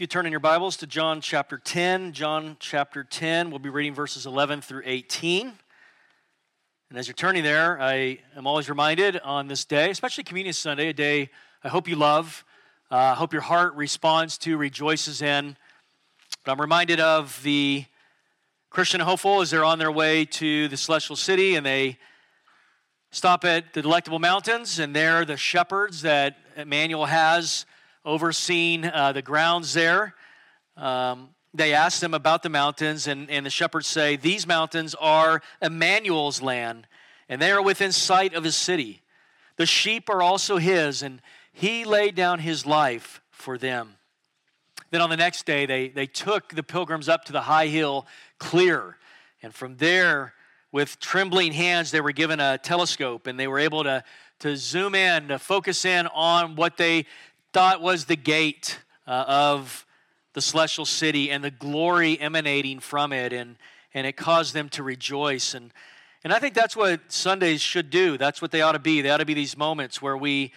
If you turn in your Bibles to John chapter 10, John chapter 10, we'll be reading verses 11 through 18. And as you're turning there, I am always reminded on this day, especially Communion Sunday, a day I hope you love, I uh, hope your heart responds to, rejoices in. But I'm reminded of the Christian hopeful as they're on their way to the celestial city and they stop at the delectable mountains, and there the shepherds that Emmanuel has overseeing uh, the grounds there. Um, they ask them about the mountains, and, and the shepherds say, These mountains are Emmanuel's land, and they are within sight of his city. The sheep are also his, and he laid down his life for them. Then on the next day, they, they took the pilgrims up to the high hill clear, and from there, with trembling hands, they were given a telescope and they were able to, to zoom in, to focus in on what they thought was the gate uh, of the celestial city and the glory emanating from it, and, and it caused them to rejoice. And, and I think that's what Sundays should do. That's what they ought to be. They ought to be these moments where we,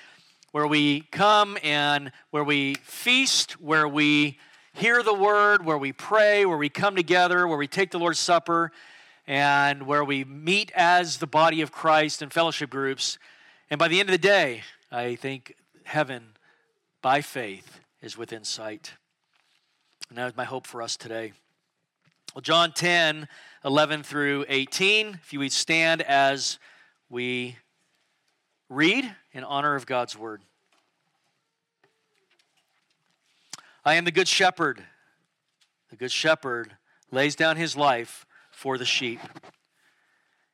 where we come and where we feast, where we hear the word, where we pray, where we come together, where we take the Lord's Supper, and where we meet as the body of Christ in fellowship groups. And by the end of the day, I think heaven by faith is within sight. And that is my hope for us today. Well, John 10, 11 through 18, if you would stand as we read in honor of God's word. I am the good shepherd. The good shepherd lays down his life for the sheep.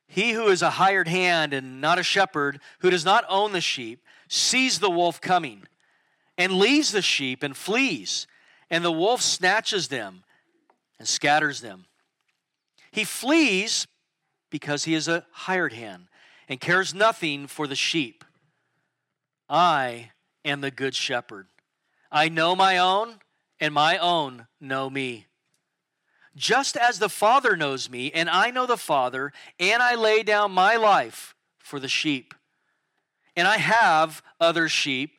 He who is a hired hand and not a shepherd, who does not own the sheep, sees the wolf coming and leaves the sheep and flees, and the wolf snatches them and scatters them. He flees because he is a hired hand and cares nothing for the sheep. I am the good shepherd. I know my own, and my own know me. Just as the Father knows me, and I know the Father, and I lay down my life for the sheep. And I have other sheep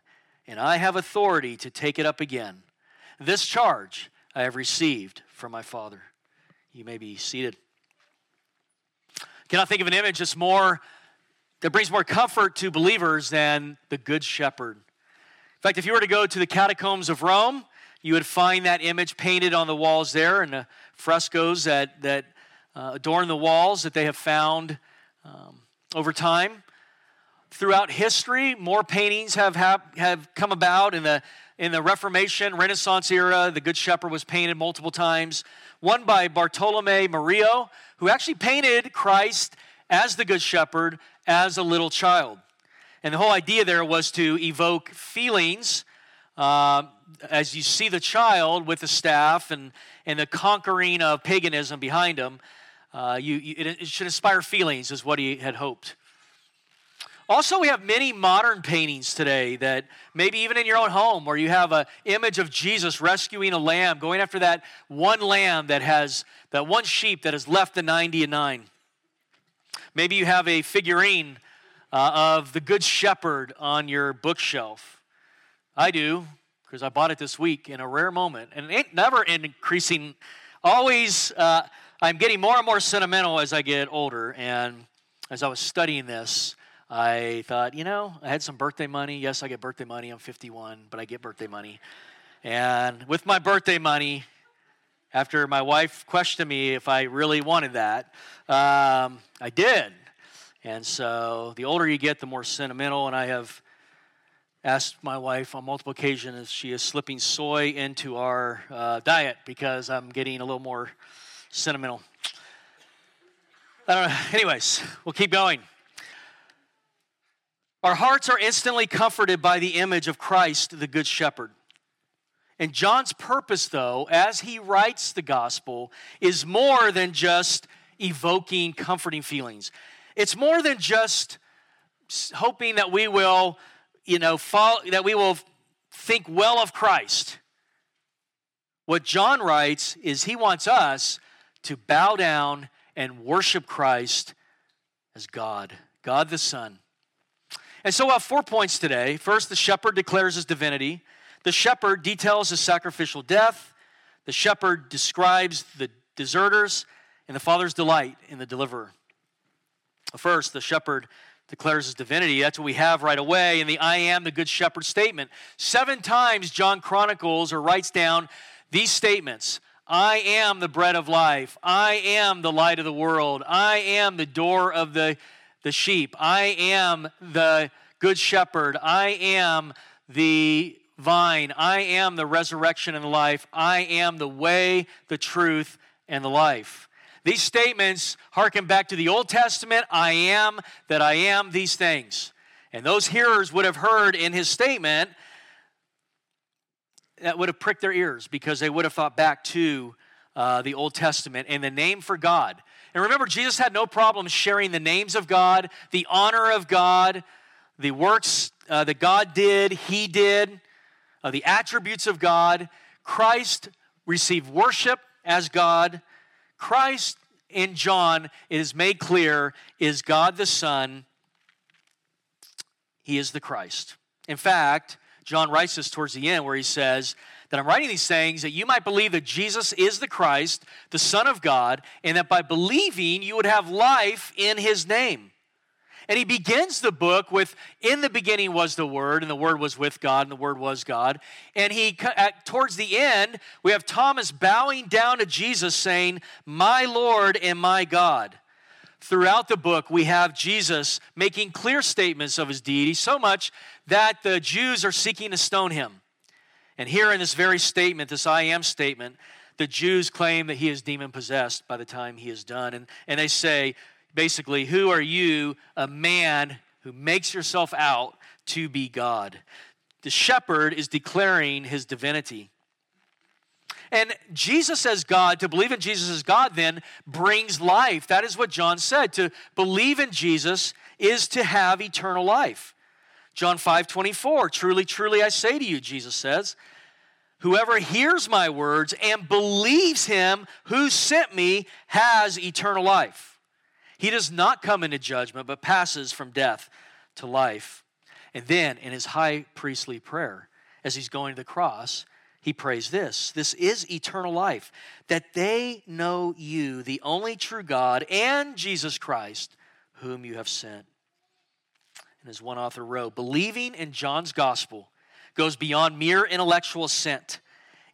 and I have authority to take it up again. This charge I have received from my Father. You may be seated. Cannot think of an image that's more that brings more comfort to believers than the Good Shepherd. In fact, if you were to go to the catacombs of Rome, you would find that image painted on the walls there and the frescoes that, that uh, adorn the walls that they have found um, over time throughout history. More paintings have, have, have come about in the, in the Reformation, Renaissance era. The Good Shepherd was painted multiple times. One by Bartolome Murillo, who actually painted Christ as the Good Shepherd as a little child. And the whole idea there was to evoke feelings uh, as you see the child with the staff and, and the conquering of paganism behind him. Uh, you, you, it, it should inspire feelings, is what he had hoped. Also, we have many modern paintings today that maybe even in your own home where you have an image of Jesus rescuing a lamb, going after that one lamb that has, that one sheep that has left the 90 and 9. Maybe you have a figurine uh, of the Good Shepherd on your bookshelf. I do, because I bought it this week in a rare moment. And it never increasing, always, uh, I'm getting more and more sentimental as I get older. And as I was studying this, I thought, you know, I had some birthday money. Yes, I get birthday money. I'm 51, but I get birthday money. And with my birthday money, after my wife questioned me if I really wanted that, um, I did. And so the older you get, the more sentimental. And I have asked my wife on multiple occasions if she is slipping soy into our uh, diet because I'm getting a little more sentimental. I don't know. Anyways, we'll keep going. Our hearts are instantly comforted by the image of Christ, the Good Shepherd. And John's purpose, though, as he writes the gospel, is more than just evoking comforting feelings. It's more than just hoping that we will, you know, follow, that we will think well of Christ. What John writes is he wants us to bow down and worship Christ as God, God the Son. And so we'll have four points today. First, the shepherd declares his divinity. The shepherd details his sacrificial death. The shepherd describes the deserters and the Father's delight in the deliverer. First, the shepherd declares his divinity. That's what we have right away in the I am the good shepherd statement. Seven times John chronicles or writes down these statements I am the bread of life. I am the light of the world. I am the door of the, the sheep. I am the good shepherd. I am the vine. I am the resurrection and life. I am the way, the truth, and the life. These statements harken back to the Old Testament I am that I am these things. And those hearers would have heard in his statement that would have pricked their ears because they would have thought back to uh, the Old Testament and the name for God. And remember, Jesus had no problem sharing the names of God, the honor of God, the works uh, that God did, He did, uh, the attributes of God. Christ received worship as God. Christ in John, it is made clear, is God the Son. He is the Christ. In fact, John writes this towards the end where he says that I'm writing these things that you might believe that Jesus is the Christ, the Son of God, and that by believing you would have life in his name. And he begins the book with, In the beginning was the Word, and the Word was with God, and the Word was God. And he, at, towards the end, we have Thomas bowing down to Jesus saying, My Lord and my God. Throughout the book, we have Jesus making clear statements of his deity, so much that the Jews are seeking to stone him. And here in this very statement, this I am statement, the Jews claim that he is demon possessed by the time he is done. And, and they say, basically, Who are you, a man who makes yourself out to be God? The shepherd is declaring his divinity. And Jesus as God, to believe in Jesus as God, then brings life. That is what John said. To believe in Jesus is to have eternal life. John 5 24, truly, truly I say to you, Jesus says, whoever hears my words and believes him who sent me has eternal life. He does not come into judgment, but passes from death to life. And then in his high priestly prayer, as he's going to the cross, he prays this This is eternal life, that they know you, the only true God, and Jesus Christ, whom you have sent. And as one author wrote, believing in John's gospel goes beyond mere intellectual assent.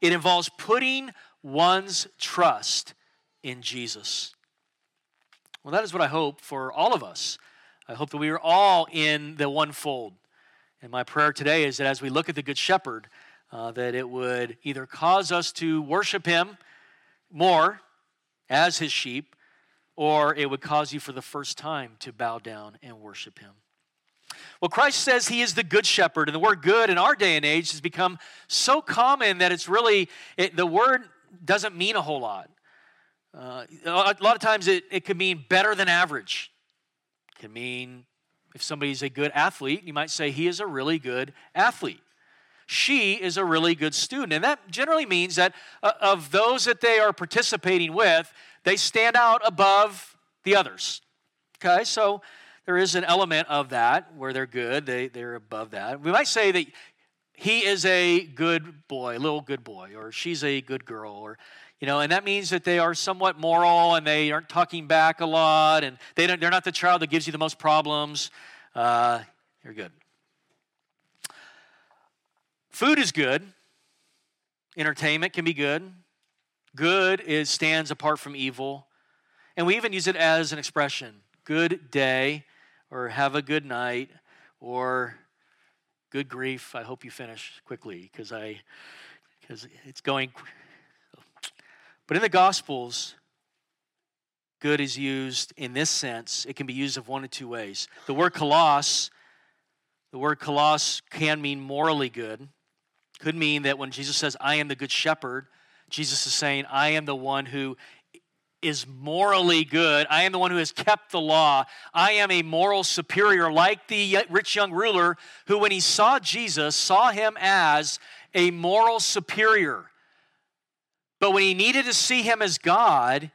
It involves putting one's trust in Jesus. Well, that is what I hope for all of us. I hope that we are all in the one fold. And my prayer today is that as we look at the Good Shepherd, uh, that it would either cause us to worship him more as his sheep, or it would cause you for the first time to bow down and worship him. Well, Christ says he is the good shepherd, and the word good in our day and age has become so common that it's really, it, the word doesn't mean a whole lot. Uh, a lot of times it, it could mean better than average. It can mean if somebody's a good athlete, you might say he is a really good athlete. She is a really good student. And that generally means that uh, of those that they are participating with, they stand out above the others. Okay, so there is an element of that where they're good, they, they're above that. We might say that he is a good boy, little good boy, or she's a good girl, or you know, and that means that they are somewhat moral and they aren't talking back a lot and they don't, they're not the child that gives you the most problems. Uh, you're good. Food is good. Entertainment can be good. Good is stands apart from evil. And we even use it as an expression good day or have a good night or good grief. I hope you finish quickly because I because it's going but in the Gospels, good is used in this sense. It can be used of one of two ways. The word kalos, the word kalos can mean morally good. Could mean that when Jesus says, I am the good shepherd, Jesus is saying, I am the one who is morally good. I am the one who has kept the law. I am a moral superior, like the rich young ruler who, when he saw Jesus, saw him as a moral superior. But when he needed to see him as God,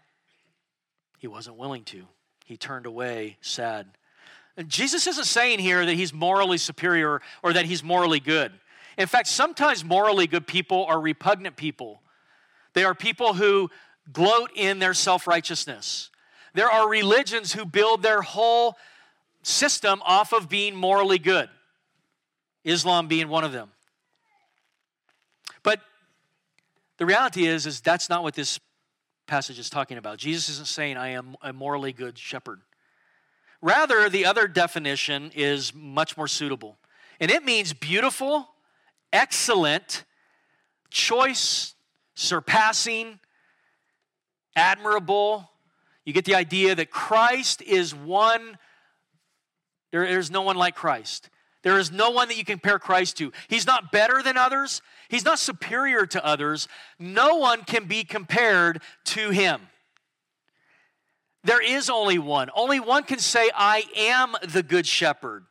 he wasn't willing to. He turned away sad. And Jesus isn't saying here that he's morally superior or that he's morally good. In fact, sometimes morally good people are repugnant people. They are people who gloat in their self righteousness. There are religions who build their whole system off of being morally good, Islam being one of them. But the reality is, is that's not what this passage is talking about. Jesus isn't saying, I am a morally good shepherd. Rather, the other definition is much more suitable. And it means beautiful, excellent, choice, surpassing, admirable. You get the idea that Christ is one, there is no one like Christ. There is no one that you compare Christ to. He's not better than others, He's not superior to others. No one can be compared to Him. There is only one. Only one can say, I am the good shepherd.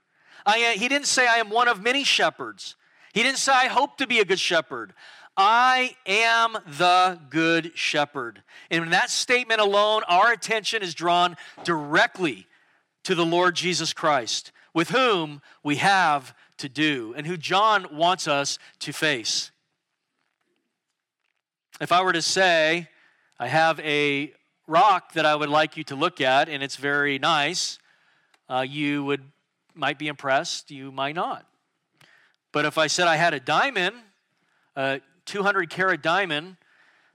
I am, he didn't say, I am one of many shepherds. He didn't say, I hope to be a good shepherd. I am the good shepherd. And in that statement alone, our attention is drawn directly to the Lord Jesus Christ, with whom we have to do and who John wants us to face. If I were to say, I have a rock that I would like you to look at, and it's very nice, uh, you would might be impressed, you might not. But if I said I had a diamond, a 200 carat diamond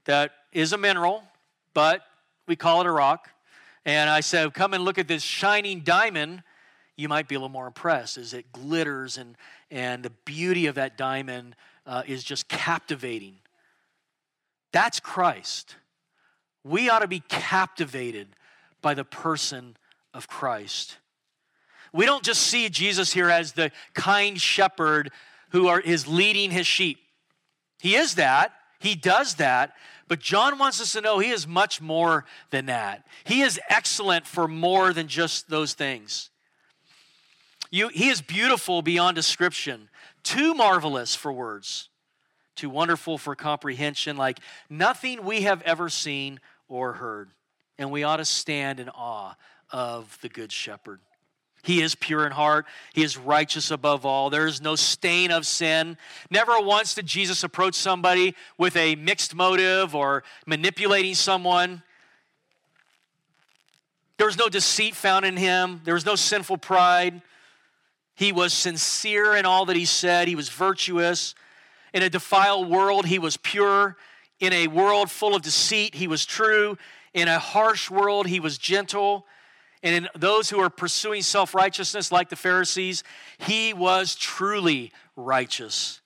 that is a mineral, but we call it a rock, and I said, Come and look at this shining diamond, you might be a little more impressed as it glitters and, and the beauty of that diamond uh, is just captivating. That's Christ. We ought to be captivated by the person of Christ. We don't just see Jesus here as the kind shepherd who are, is leading his sheep. He is that, he does that, but John wants us to know he is much more than that. He is excellent for more than just those things. You, he is beautiful beyond description, too marvelous for words, too wonderful for comprehension, like nothing we have ever seen or heard. And we ought to stand in awe of the Good Shepherd. He is pure in heart. He is righteous above all. There is no stain of sin. Never once did Jesus approach somebody with a mixed motive or manipulating someone. There was no deceit found in him, there was no sinful pride. He was sincere in all that he said, he was virtuous. In a defiled world, he was pure. In a world full of deceit, he was true. In a harsh world, he was gentle. And in those who are pursuing self righteousness, like the Pharisees, he was truly righteous.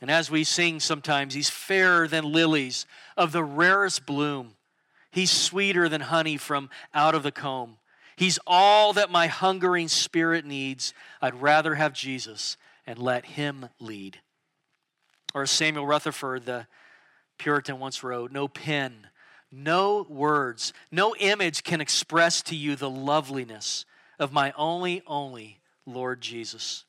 And as we sing sometimes, he's fairer than lilies of the rarest bloom. He's sweeter than honey from out of the comb. He's all that my hungering spirit needs. I'd rather have Jesus and let him lead. Or as Samuel Rutherford, the Puritan, once wrote No pen, no words, no image can express to you the loveliness of my only, only Lord Jesus.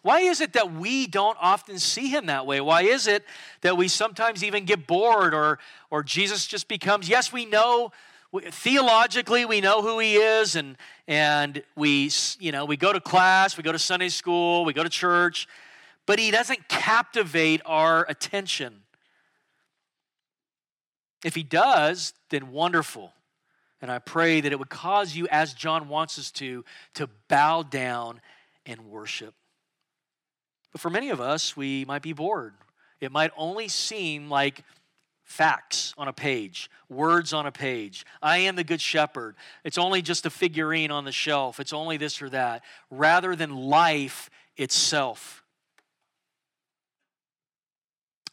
Why is it that we don't often see him that way? Why is it that we sometimes even get bored or, or Jesus just becomes, yes, we know theologically we know who he is and and we you know we go to class we go to sunday school we go to church but he doesn't captivate our attention if he does then wonderful and i pray that it would cause you as john wants us to to bow down and worship but for many of us we might be bored it might only seem like facts on a page, words on a page. I am the good shepherd. It's only just a figurine on the shelf, it's only this or that, rather than life itself.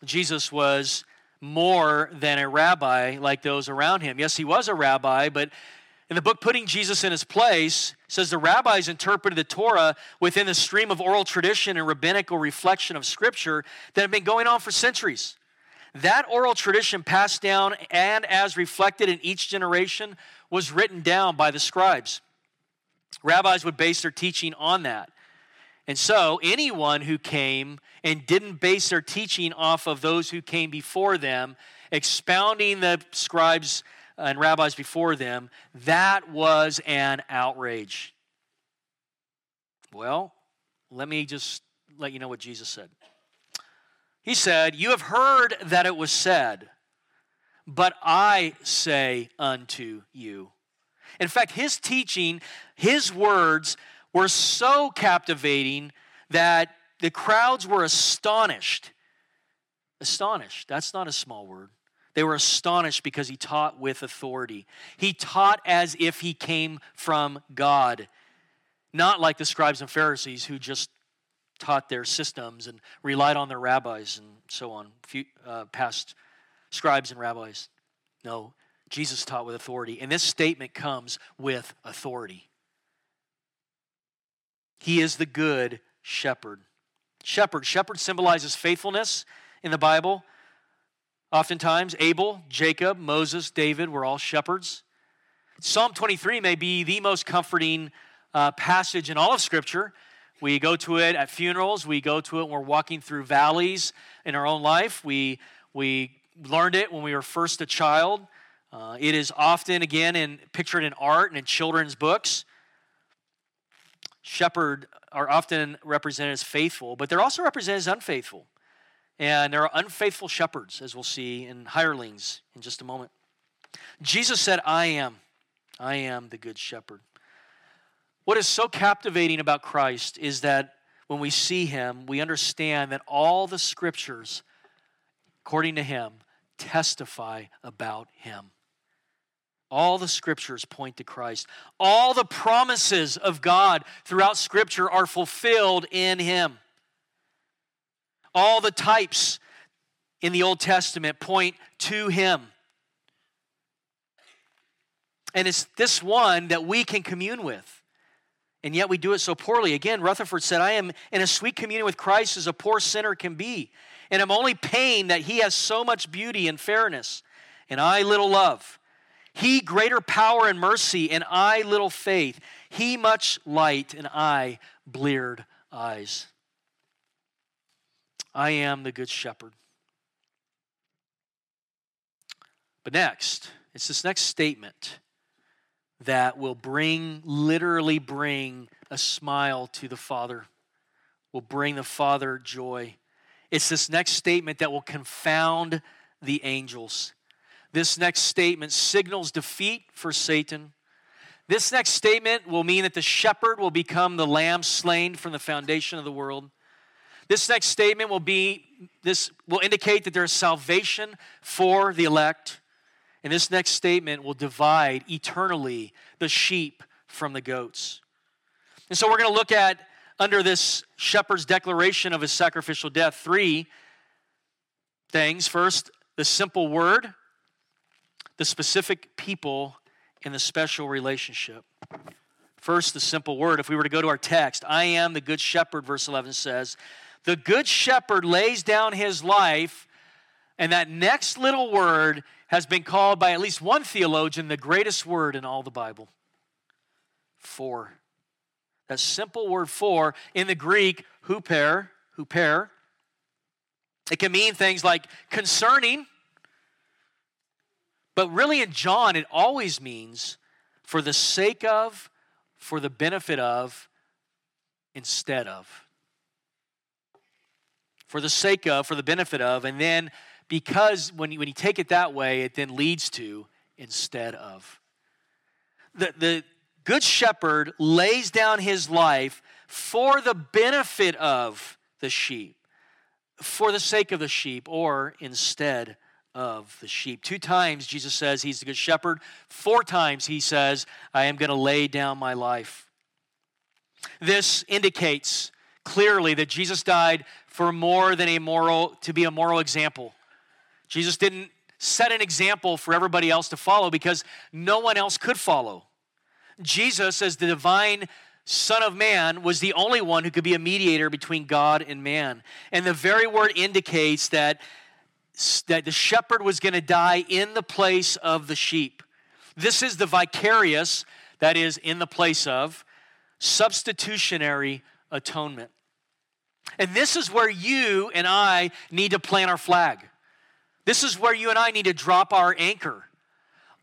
Jesus was more than a rabbi like those around him. Yes, he was a rabbi, but In the book Putting Jesus in His Place, says the rabbis interpreted the Torah within the stream of oral tradition and rabbinical reflection of Scripture that had been going on for centuries. That oral tradition passed down and as reflected in each generation was written down by the scribes. Rabbis would base their teaching on that. And so, anyone who came and didn't base their teaching off of those who came before them, expounding the scribes and rabbis before them, that was an outrage. Well, let me just let you know what Jesus said. He said, You have heard that it was said, but I say unto you. In fact, his teaching, his words were so captivating that the crowds were astonished. Astonished. That's not a small word. They were astonished because he taught with authority. He taught as if he came from God, not like the scribes and Pharisees who just taught their systems and relied on their rabbis and so on, uh, past scribes and rabbis. No, Jesus taught with authority. And this statement comes with authority. He is the good shepherd. Shepherd. Shepherd symbolizes faithfulness in the Bible. Oftentimes, Abel, Jacob, Moses, David were all shepherds. Psalm 23 may be the most comforting uh, passage in all of Scripture we go to it at funerals. We go to it when we're walking through valleys in our own life. We, we learned it when we were first a child. Uh, it is often, again, in, pictured in art and in children's books. Shepherd are often represented as faithful, but they're also represented as unfaithful. And there are unfaithful shepherds, as we'll see in hirelings in just a moment. Jesus said, I am. I am the good shepherd. What is so captivating about Christ is that when we see him, we understand that all the scriptures, according to him, testify about him. All the scriptures point to Christ. All the promises of God throughout scripture are fulfilled in him. All the types in the Old Testament point to him. And it's this one that we can commune with and yet we do it so poorly. Again, Rutherford said, I am in a sweet communion with Christ as a poor sinner can be. And I'm only pained that he has so much beauty and fairness, and I little love. He greater power and mercy, and I little faith. He much light, and I bleared eyes. I am the good shepherd. But next, it's this next statement that will bring, literally bring a smile to the Father, will bring the Father joy. It's this next statement that will confound the angels. This next statement signals defeat for Satan. This next statement will mean that the shepherd will become the lamb slain from the foundation of the world. This next statement will be this will indicate that there is salvation for the elect. And this next statement will divide eternally the sheep from the goats. And so we're going to look at, under this shepherd's declaration of his sacrificial death, three things. First, the simple word, the specific people, in the special relationship. First, the simple word. If we were to go to our text, I am the good shepherd, verse 11 says, The good shepherd lays down his life, and that next little word has been called by at least one theologian the greatest word in all the Bible. For. That simple word for in the Greek, huper, huper. It can mean things like concerning, but really in John, it always means for the sake of, for the benefit of, instead of. For the sake of, for the benefit of, and then because when you, when you take it that way, it then leads to instead of. The, the good shepherd lays down his life for the benefit of the sheep, for the sake of the sheep, or instead of the sheep. Two times Jesus says he's the good shepherd. Four times he says, I am going to lay down my life. This indicates clearly that Jesus died for more than a moral, to be a moral example. Jesus didn't set an example for everybody else to follow because no one else could follow. Jesus, as the divine Son of Man, was the only one who could be a mediator between God and man. And the very word indicates that, that the shepherd was going to die in the place of the sheep. This is the vicarious, that is, in the place of, substitutionary atonement. And this is where you and I need to plant our flag. This is where you and I need to drop our anchor.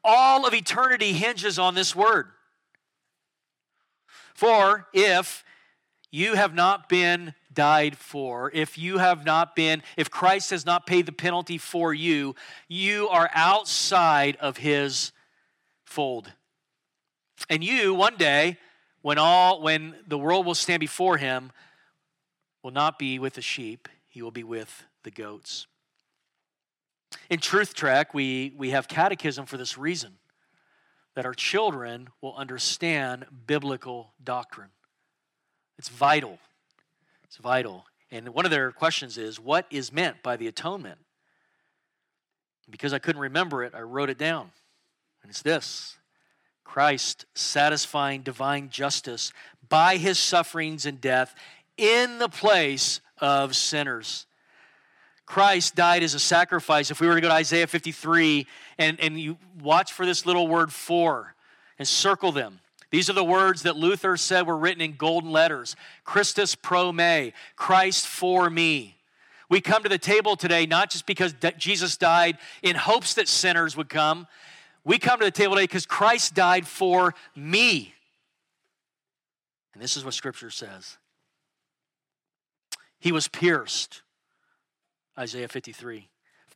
All of eternity hinges on this word. For if you have not been died for, if you have not been, if Christ has not paid the penalty for you, you are outside of his fold. And you, one day, when all when the world will stand before him, will not be with the sheep, he will be with the goats. In Truth Trek, we, we have catechism for this reason that our children will understand biblical doctrine. It's vital. It's vital. And one of their questions is what is meant by the atonement? Because I couldn't remember it, I wrote it down. And it's this Christ satisfying divine justice by his sufferings and death in the place of sinners. Christ died as a sacrifice. If we were to go to Isaiah 53 and, and you watch for this little word for and circle them, these are the words that Luther said were written in golden letters Christus pro me, Christ for me. We come to the table today not just because Jesus died in hopes that sinners would come, we come to the table today because Christ died for me. And this is what Scripture says He was pierced, Isaiah 53,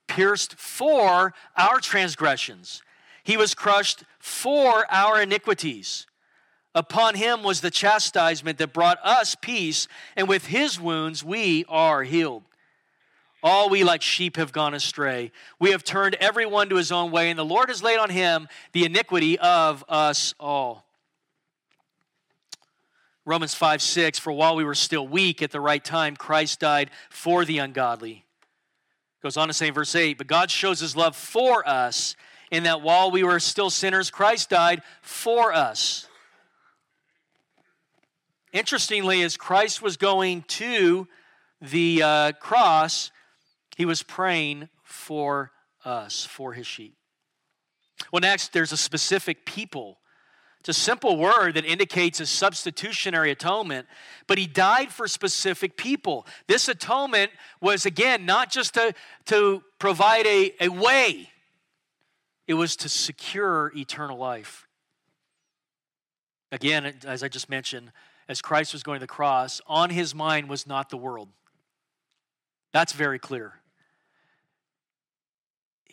pierced for our transgressions, He was crushed for our iniquities. Upon him was the chastisement that brought us peace, and with his wounds we are healed. All we like sheep have gone astray. We have turned everyone to his own way, and the Lord has laid on him the iniquity of us all. Romans 5 6, for while we were still weak at the right time, Christ died for the ungodly. Goes on to say in verse 8, but God shows his love for us in that while we were still sinners, Christ died for us. Interestingly, as Christ was going to the uh, cross, he was praying for us, for his sheep. Well, next, there's a specific people. It's a simple word that indicates a substitutionary atonement, but he died for specific people. This atonement was, again, not just to, to provide a, a way, it was to secure eternal life. Again, as I just mentioned, as Christ was going to the cross, on his mind was not the world. That's very clear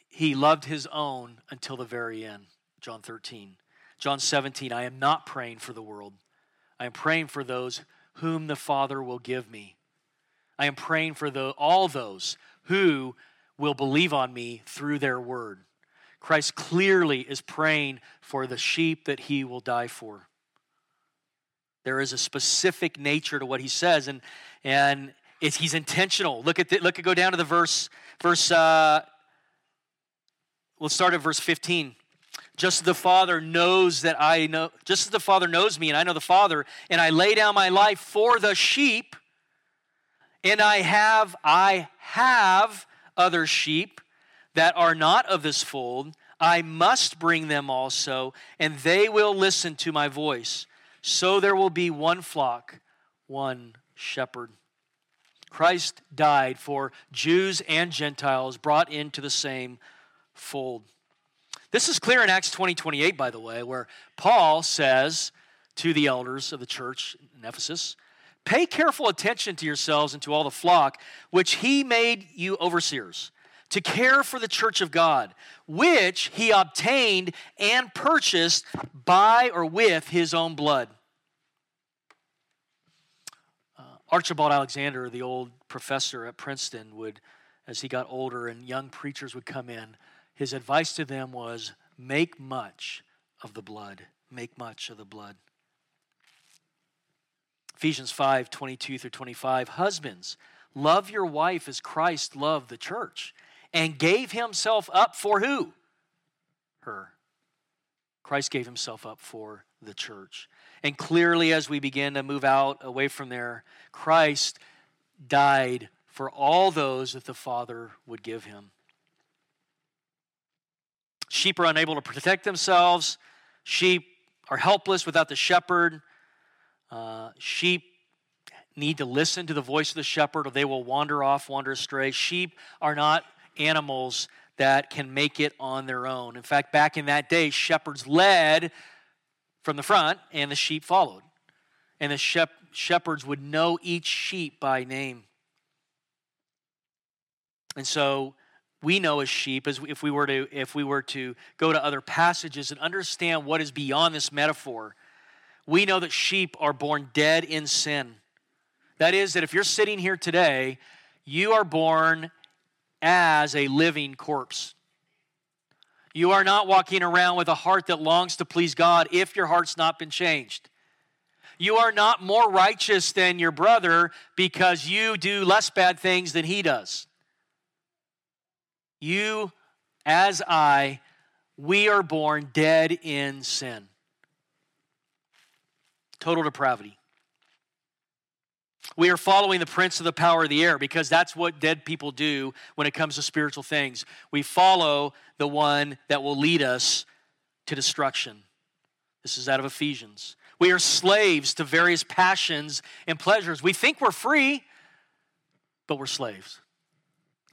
he loved his own until the very end. John 13. John 17, I am not praying for the world. I am praying for those whom the Father will give me. I am praying for the, all those who will believe on me through their word. Christ clearly is praying for the sheep that he will die for. There is a specific nature to what he says, and, and he's intentional. Look at the, look at go down to the verse verse uh, Let's start at verse 15. Just as the Father knows that I know, just as the Father knows me and I know the Father, and I lay down my life for the sheep, and I have, I have other sheep that are not of this fold, I must bring them also, and they will listen to my voice. So there will be one flock, one shepherd. Christ died for Jews and Gentiles brought into the same fold. This is clear in Acts 20 28, by the way, where Paul says to the elders of the church in Ephesus, Pay careful attention to yourselves and to all the flock, which he made you overseers, to care for the church of God, which he obtained and purchased by or with his own blood. Uh, Archibald Alexander, the old professor at Princeton, would, as he got older and young preachers would come in, his advice to them was make much of the blood. Make much of the blood. Ephesians 5 22 through 25. Husbands, love your wife as Christ loved the church and gave himself up for who? Her. Christ gave himself up for the church. And clearly, as we begin to move out away from there, Christ died for all those that the Father would give him. Sheep are unable to protect themselves. Sheep are helpless without the shepherd. Uh, sheep need to listen to the voice of the shepherd or they will wander off, wander astray. Sheep are not animals that can make it on their own. In fact, back in that day, shepherds led from the front and the sheep followed. And the shep- shepherds would know each sheep by name. And so we know as sheep as if we were to if we were to go to other passages and understand what is beyond this metaphor we know that sheep are born dead in sin that is that if you're sitting here today you are born as a living corpse you are not walking around with a heart that longs to please god if your heart's not been changed you are not more righteous than your brother because you do less bad things than he does you, as I, we are born dead in sin. Total depravity. We are following the prince of the power of the air because that's what dead people do when it comes to spiritual things. We follow the one that will lead us to destruction. This is out of Ephesians. We are slaves to various passions and pleasures. We think we're free, but we're slaves.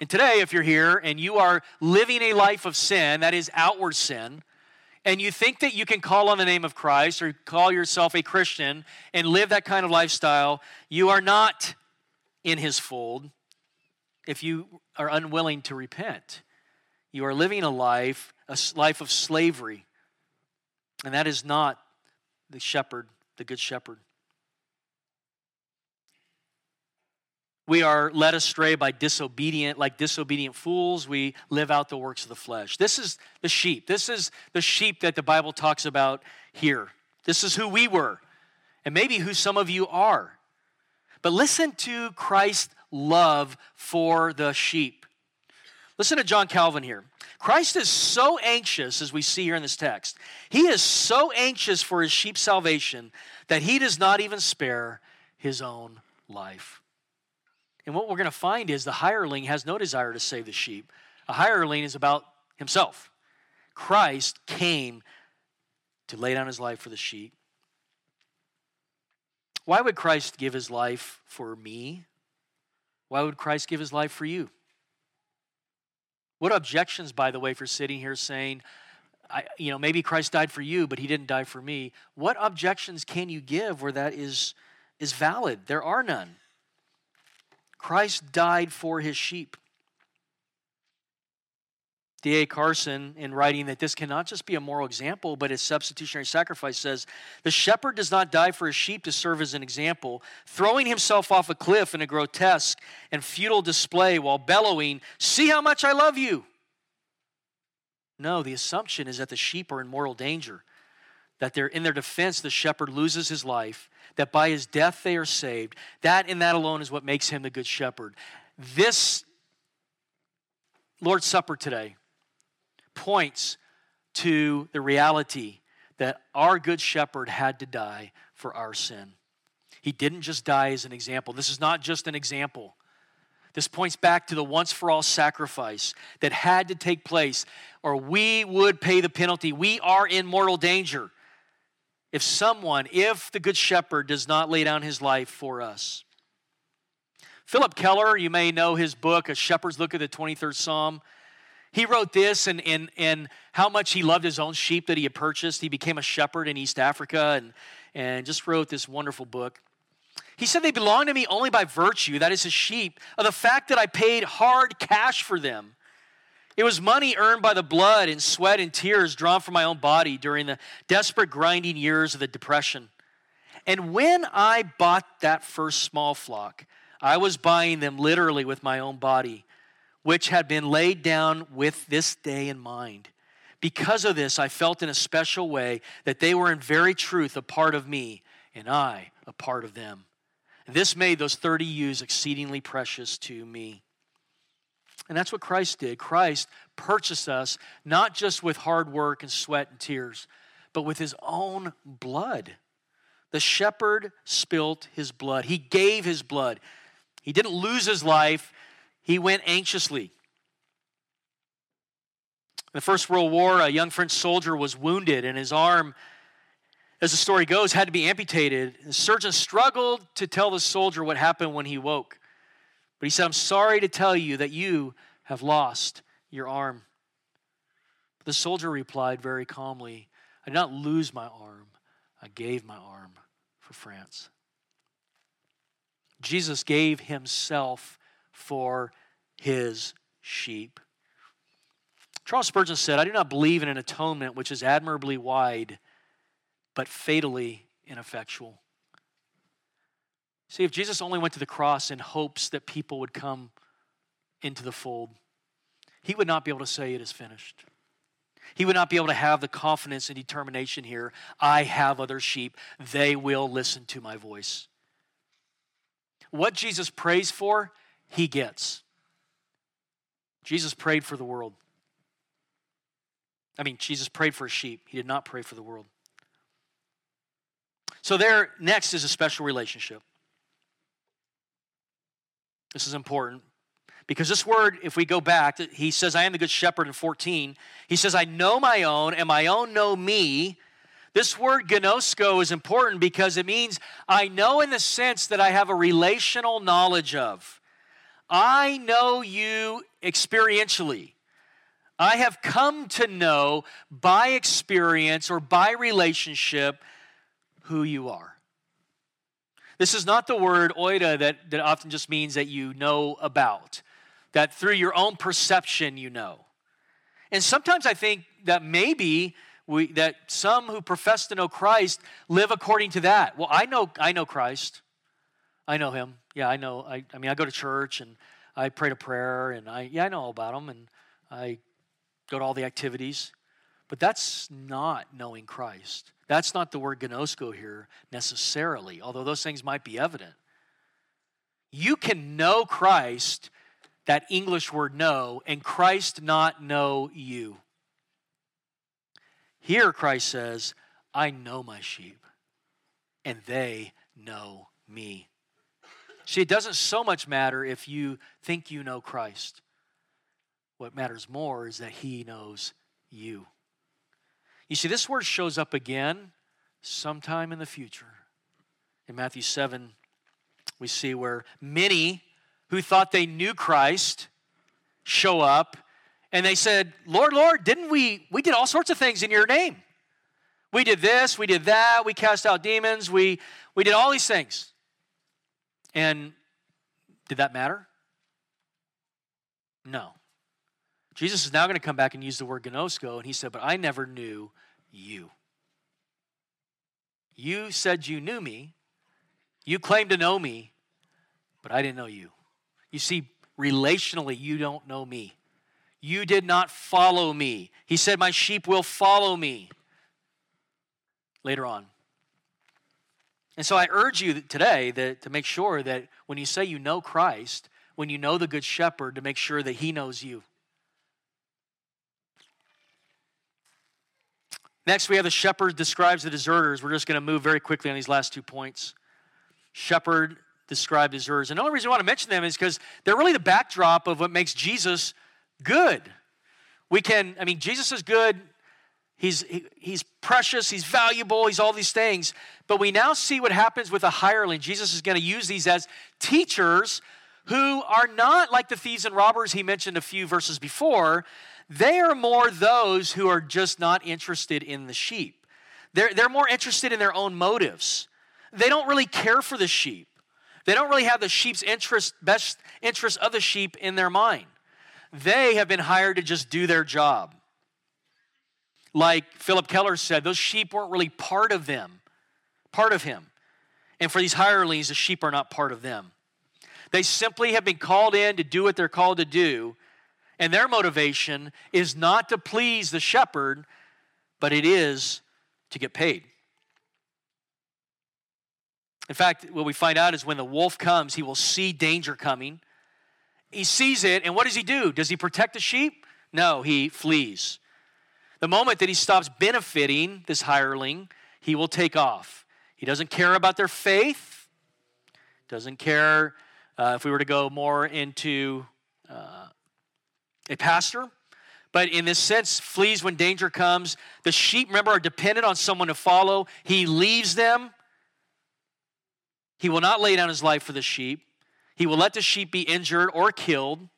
And today, if you're here and you are living a life of sin, that is outward sin, and you think that you can call on the name of Christ or call yourself a Christian and live that kind of lifestyle, you are not in his fold if you are unwilling to repent. You are living a life, a life of slavery. And that is not the shepherd, the good shepherd. We are led astray by disobedient, like disobedient fools. We live out the works of the flesh. This is the sheep. This is the sheep that the Bible talks about here. This is who we were, and maybe who some of you are. But listen to Christ's love for the sheep. Listen to John Calvin here. Christ is so anxious, as we see here in this text, he is so anxious for his sheep's salvation that he does not even spare his own life. And what we're going to find is the hireling has no desire to save the sheep. A hireling is about himself. Christ came to lay down his life for the sheep. Why would Christ give his life for me? Why would Christ give his life for you? What objections, by the way, for sitting here saying, I, you know, maybe Christ died for you, but he didn't die for me? What objections can you give where that is, is valid? There are none. Christ died for his sheep. D.A. Carson, in writing that this cannot just be a moral example, but a substitutionary sacrifice, says the shepherd does not die for his sheep to serve as an example, throwing himself off a cliff in a grotesque and futile display while bellowing, See how much I love you. No, the assumption is that the sheep are in mortal danger, that they're in their defense, the shepherd loses his life, that by his death they are saved. That and that alone is what makes him the good shepherd. This Lord's Supper today points to the reality that our good shepherd had to die for our sin. He didn't just die as an example. This is not just an example. This points back to the once for all sacrifice that had to take place, or we would pay the penalty. We are in mortal danger if someone, if the Good Shepherd does not lay down his life for us. Phillip Keller, you may know his book, A Shepherd's Look at the 23rd Psalm. He wrote this and, and, and how much he loved his own sheep that he had purchased. He became a shepherd in East Africa and, and just wrote this wonderful book. He said, They belong to me only by virtue, that is, his sheep, of the fact that I paid hard cash for them. It was money earned by the blood and sweat and tears drawn from my own body during the desperate grinding years of the Depression. And when I bought that first small flock, I was buying them literally with my own body, which had been laid down with this day in mind. Because of this, I felt in a special way that they were in very truth a part of me, and I a part of them. This made those 30 ewes exceedingly precious to me. And that's what Christ did. Christ purchased us not just with hard work and sweat and tears, but with his own blood. The shepherd spilt his blood. He gave his blood. He didn't lose his life, he went anxiously. In the First World War, a young French soldier was wounded, and his arm, as the story goes, had to be amputated. The surgeon struggled to tell the soldier what happened when he woke. But he said, I'm sorry to tell you that you have lost your arm. The soldier replied very calmly, I did not lose my arm, I gave my arm for France. Jesus gave himself for his sheep. Charles Spurgeon said, I do not believe in an atonement which is admirably wide, but fatally ineffectual. See, if Jesus only went to the cross in hopes that people would come into the fold, he would not be able to say it is finished. He would not be able to have the confidence and determination here I have other sheep, they will listen to my voice. What Jesus prays for, he gets. Jesus prayed for the world. I mean, Jesus prayed for a sheep. He did not pray for the world. So, there next is a special relationship. This is important because this word, if we go back, he says, I am the good shepherd in 14. He says, I know my own, and my own know me. This word gnosko is important because it means I know in the sense that I have a relational knowledge of. I know you experientially. I have come to know by experience or by relationship who you are. This is not the word oida that, that often just means that you know about, that through your own perception you know. And sometimes I think that maybe we, that some who profess to know Christ live according to that. Well, I know, I know Christ. I know him. Yeah, I know. I, I mean, I go to church and I pray to prayer and I, yeah, I know all about him and I go to all the activities. But that's not knowing Christ. That's not the word gnosko here necessarily, although those things might be evident. You can know Christ, that English word know, and Christ not know you. Here, Christ says, I know my sheep, and they know me. See, it doesn't so much matter if you think you know Christ. What matters more is that he knows you. You see, this word shows up again sometime in the future. In Matthew 7, we see where many who thought they knew Christ show up and they said, Lord, Lord, didn't we? We did all sorts of things in your name. We did this, we did that, we cast out demons, we, we did all these things. And did that matter? No. Jesus is now going to come back and use the word gnosko, and he said, But I never knew you. You said you knew me, you claimed to know me, but I didn't know you. You see, relationally, you don't know me. You did not follow me. He said, My sheep will follow me later on. And so I urge you today that, to make sure that when you say you know Christ, when you know the Good Shepherd, to make sure that He knows you. Next, we have the shepherd describes the deserters. We're just going to move very quickly on these last two points. Shepherd described deserters. And the only reason I want to mention them is because they're really the backdrop of what makes Jesus good. We can, I mean, Jesus is good. He's, he, he's precious, he's valuable, he's all these things. But we now see what happens with a hireling. Jesus is going to use these as teachers who are not like the thieves and robbers he mentioned a few verses before. They are more those who are just not interested in the sheep. They're, they're more interested in their own motives. They don't really care for the sheep. They don't really have the sheep's interest, best interest of the sheep in their mind. They have been hired to just do their job. Like Phillip Keller said, those sheep weren't really part of them, part of him. And for these hirelings, the sheep are not part of them. They simply have been called in to do what they're called to do, and their motivation is not to please the shepherd, but it is to get paid. In fact, what we find out is when the wolf comes, he will see danger coming. He sees it, and what does he do? Does he protect the sheep? No, he flees. The moment that he stops benefiting this hireling, he will take off. He doesn't care about their faith, doesn't care uh, if we were to go more into uh, a pastor. But in this sense, flees when danger comes. The sheep, remember, are dependent on someone to follow. He leaves them. He will not lay down his life for the sheep. He will let the sheep be injured or killed.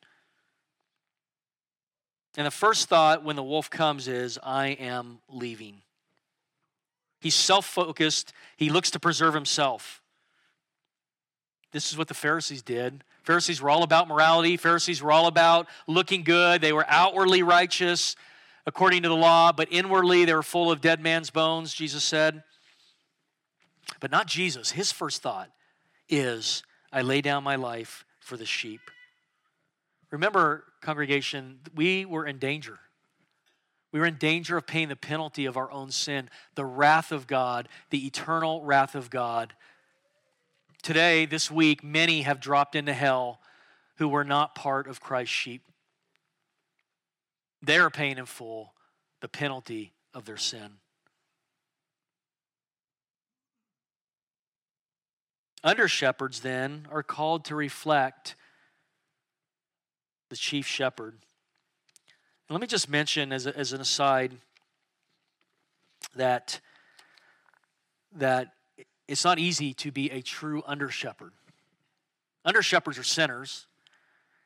And the first thought when the wolf comes is, I am leaving. He's self focused, he looks to preserve himself. This is what the Pharisees did. Pharisees were all about morality, Pharisees were all about looking good. They were outwardly righteous according to the law, but inwardly they were full of dead man's bones, Jesus said. But not Jesus. His first thought is, I lay down my life for the sheep. Remember, congregation, we were in danger. We were in danger of paying the penalty of our own sin, the wrath of God, the eternal wrath of God. Today, this week, many have dropped into hell who were not part of Christ's sheep. They are paying in full the penalty of their sin. Under shepherds, then, are called to reflect the chief shepherd. And let me just mention, as, a, as an aside, that, that it's not easy to be a true under shepherd. Under shepherds are sinners,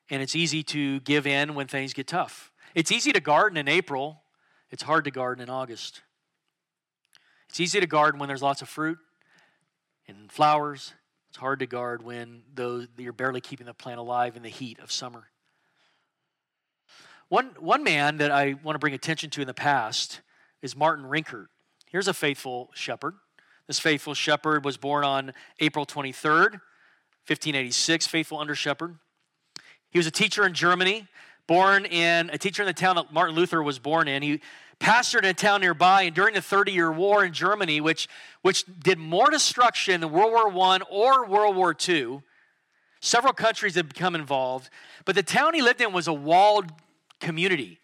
and it's easy to give in when things get tough. It's easy to garden in April, it's hard to garden in August. It's easy to garden when there's lots of fruit and flowers. It's hard to guard when those, you're barely keeping the plant alive in the heat of summer. One, one man that I want to bring attention to in the past is Martin Rinkart. Here's a faithful shepherd. This faithful shepherd was born on April 23rd, 1586, faithful under shepherd. He was a teacher in Germany, born in a teacher in the town that Martin Luther was born in. He pastored in a town nearby, and during the 30 year war in Germany, which, which did more destruction than World War I or World War II, several countries had become involved. But the town he lived in was a walled community.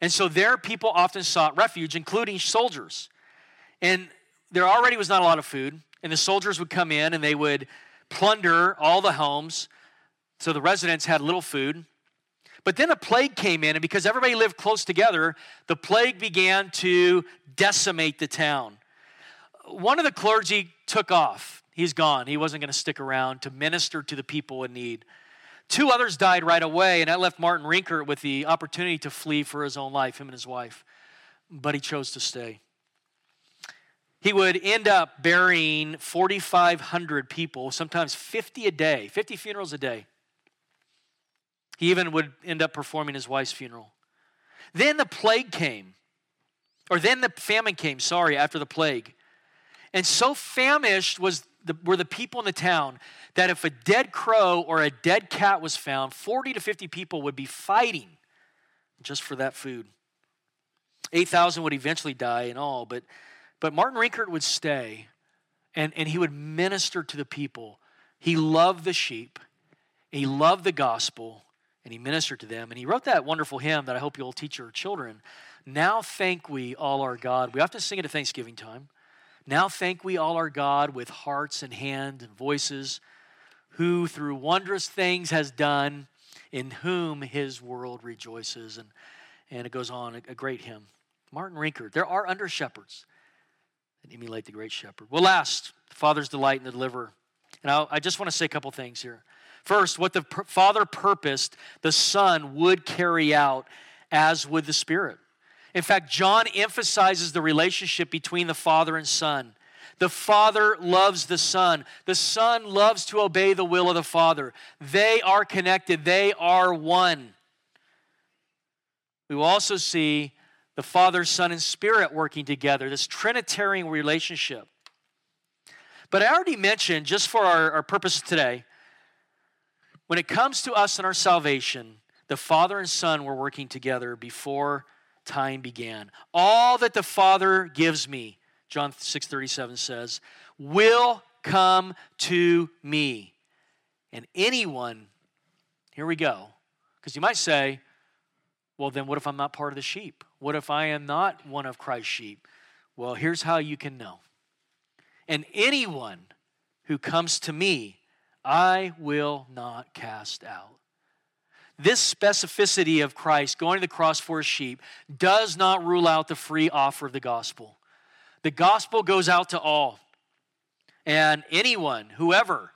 And so there, people often sought refuge, including soldiers. And there already was not a lot of food, and the soldiers would come in and they would plunder all the homes. So the residents had little food. But then a plague came in, and because everybody lived close together, the plague began to decimate the town. One of the clergy took off. He's gone. He wasn't going to stick around to minister to the people in need. Two others died right away, and that left Martin Rinkart with the opportunity to flee for his own life, him and his wife. But he chose to stay. He would end up burying 4,500 people, sometimes 50 a day, 50 funerals a day. He even would end up performing his wife's funeral. Then the plague came, or then the famine came, sorry, after the plague. And so famished was the, were the people in the town that if a dead crow or a dead cat was found, 40 to 50 people would be fighting just for that food. 8,000 would eventually die in all, but, but Martin Rinkart would stay and, and he would minister to the people. He loved the sheep, he loved the gospel, and he ministered to them. And he wrote that wonderful hymn that I hope you'll teach your children. Now thank we all our God. We often sing it at Thanksgiving time. Now thank we all our God with hearts and hands and voices, who through wondrous things has done, in whom his world rejoices. And, and it goes on, a, a great hymn. Martin Rinkart. There are under shepherds that emulate the great shepherd. Well, last, the Father's delight in the deliverer. And I'll, i just want to say a couple things here. First, what the Father purposed, the Son would carry out, as would the Spirit. In fact, John emphasizes the relationship between the Father and Son. The Father loves the Son. The Son loves to obey the will of the Father. They are connected, they are one. We will also see the Father, Son, and Spirit working together, this Trinitarian relationship. But I already mentioned, just for our, our purposes today, when it comes to us and our salvation, the Father and Son were working together before time began. All that the Father gives me, John 6:37 says, will come to me. And anyone, here we go. Because you might say, Well, then what if I'm not part of the sheep? What if I am not one of Christ's sheep? Well, here's how you can know. And anyone who comes to me, I will not cast out. This specificity of Christ going to the cross for his sheep does not rule out the free offer of the gospel. The gospel goes out to all. And anyone, whoever,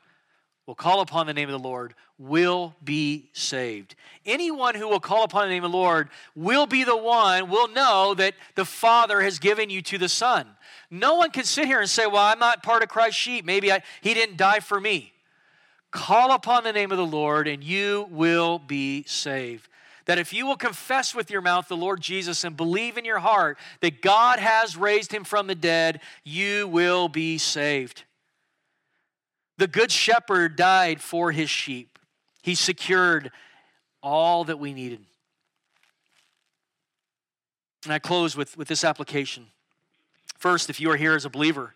will call upon the name of the Lord will be saved. Anyone who will call upon the name of the Lord will be the one, will know that the Father has given you to the Son. No one can sit here and say, Well, I'm not part of Christ's sheep. Maybe I, He didn't die for me. Call upon the name of the Lord and you will be saved. That if you will confess with your mouth the Lord Jesus and believe in your heart that God has raised him from the dead, you will be saved. The Good Shepherd died for his sheep, he secured all that we needed. And I close with, with this application. First, if you are here as a believer,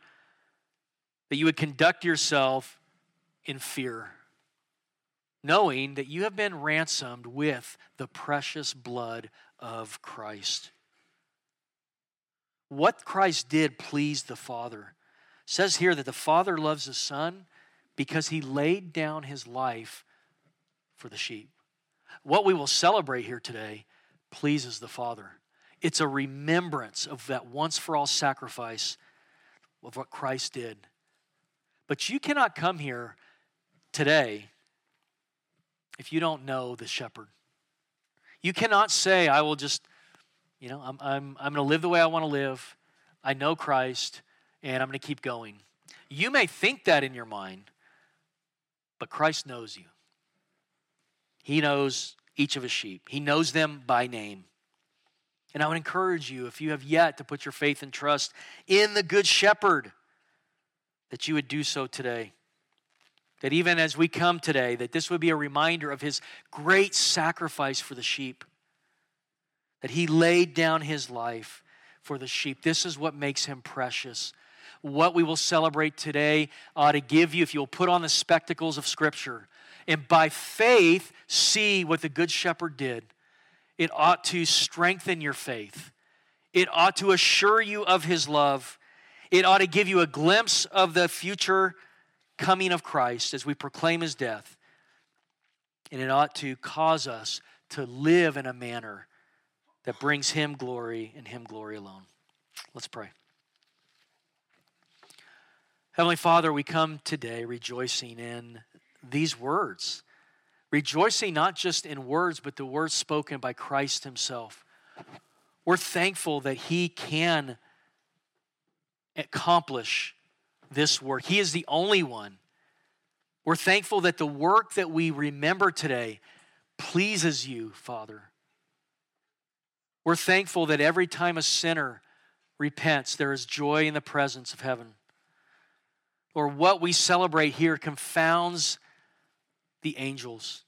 that you would conduct yourself in fear, knowing that you have been ransomed with the precious blood of Christ. What Christ did pleased the Father. It says here that the Father loves the Son because he laid down his life for the sheep. What we will celebrate here today pleases the Father. It's a remembrance of that once for all sacrifice of what Christ did. But you cannot come here today if you don't know the shepherd. You cannot say, I will just, you know, I'm, I'm, I'm going to live the way I want to live. I know Christ, and I'm going to keep going. You may think that in your mind, but Christ knows you. He knows each of his sheep, He knows them by name. And I would encourage you, if you have yet to put your faith and trust in the Good Shepherd, that you would do so today. That even as we come today, that this would be a reminder of his great sacrifice for the sheep. That he laid down his life for the sheep. This is what makes him precious what we will celebrate today ought to give you, if you'll put on the spectacles of Scripture and by faith see what the Good Shepherd did, it ought to strengthen your faith. It ought to assure you of His love. It ought to give you a glimpse of the future coming of Christ as we proclaim His death. And it ought to cause us to live in a manner that brings Him glory and Him glory alone. Let's pray. Heavenly Father, we come today rejoicing in these words, rejoicing not just in words, but the words spoken by Christ Himself. We're thankful that He can accomplish this work. He is the only one. We're thankful that the work that we remember today pleases you, Father. We're thankful that every time a sinner repents, there is joy in the presence of heaven or what we celebrate here confounds the angels.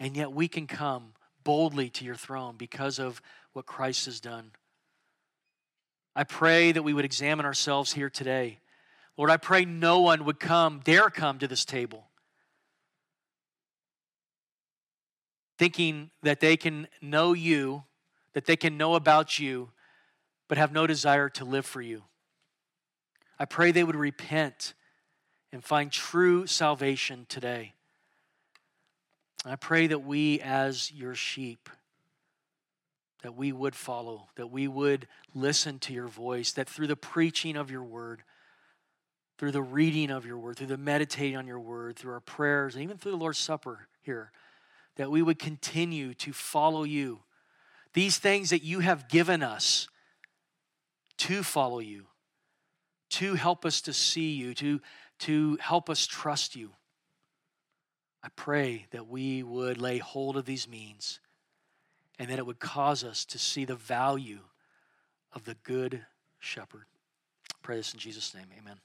And yet we can come boldly to your throne because of what Christ has done. I pray that we would examine ourselves here today. Lord, I pray no one would come, dare come to this table, thinking that they can know you, that they can know about you, but have no desire to live for you. I pray they would repent and find true salvation today. I pray that we, as your sheep, that we would follow, that we would listen to your voice, that through the preaching of your word, through the reading of your word, through the meditating on your word, through our prayers, and even through the Lord's Supper here, that we would continue to follow you. These things that you have given us to follow you to help us to see you, to, to help us trust you. I pray that we would lay hold of these means and that it would cause us to see the value of the good shepherd. I pray this in Jesus' name. Amen.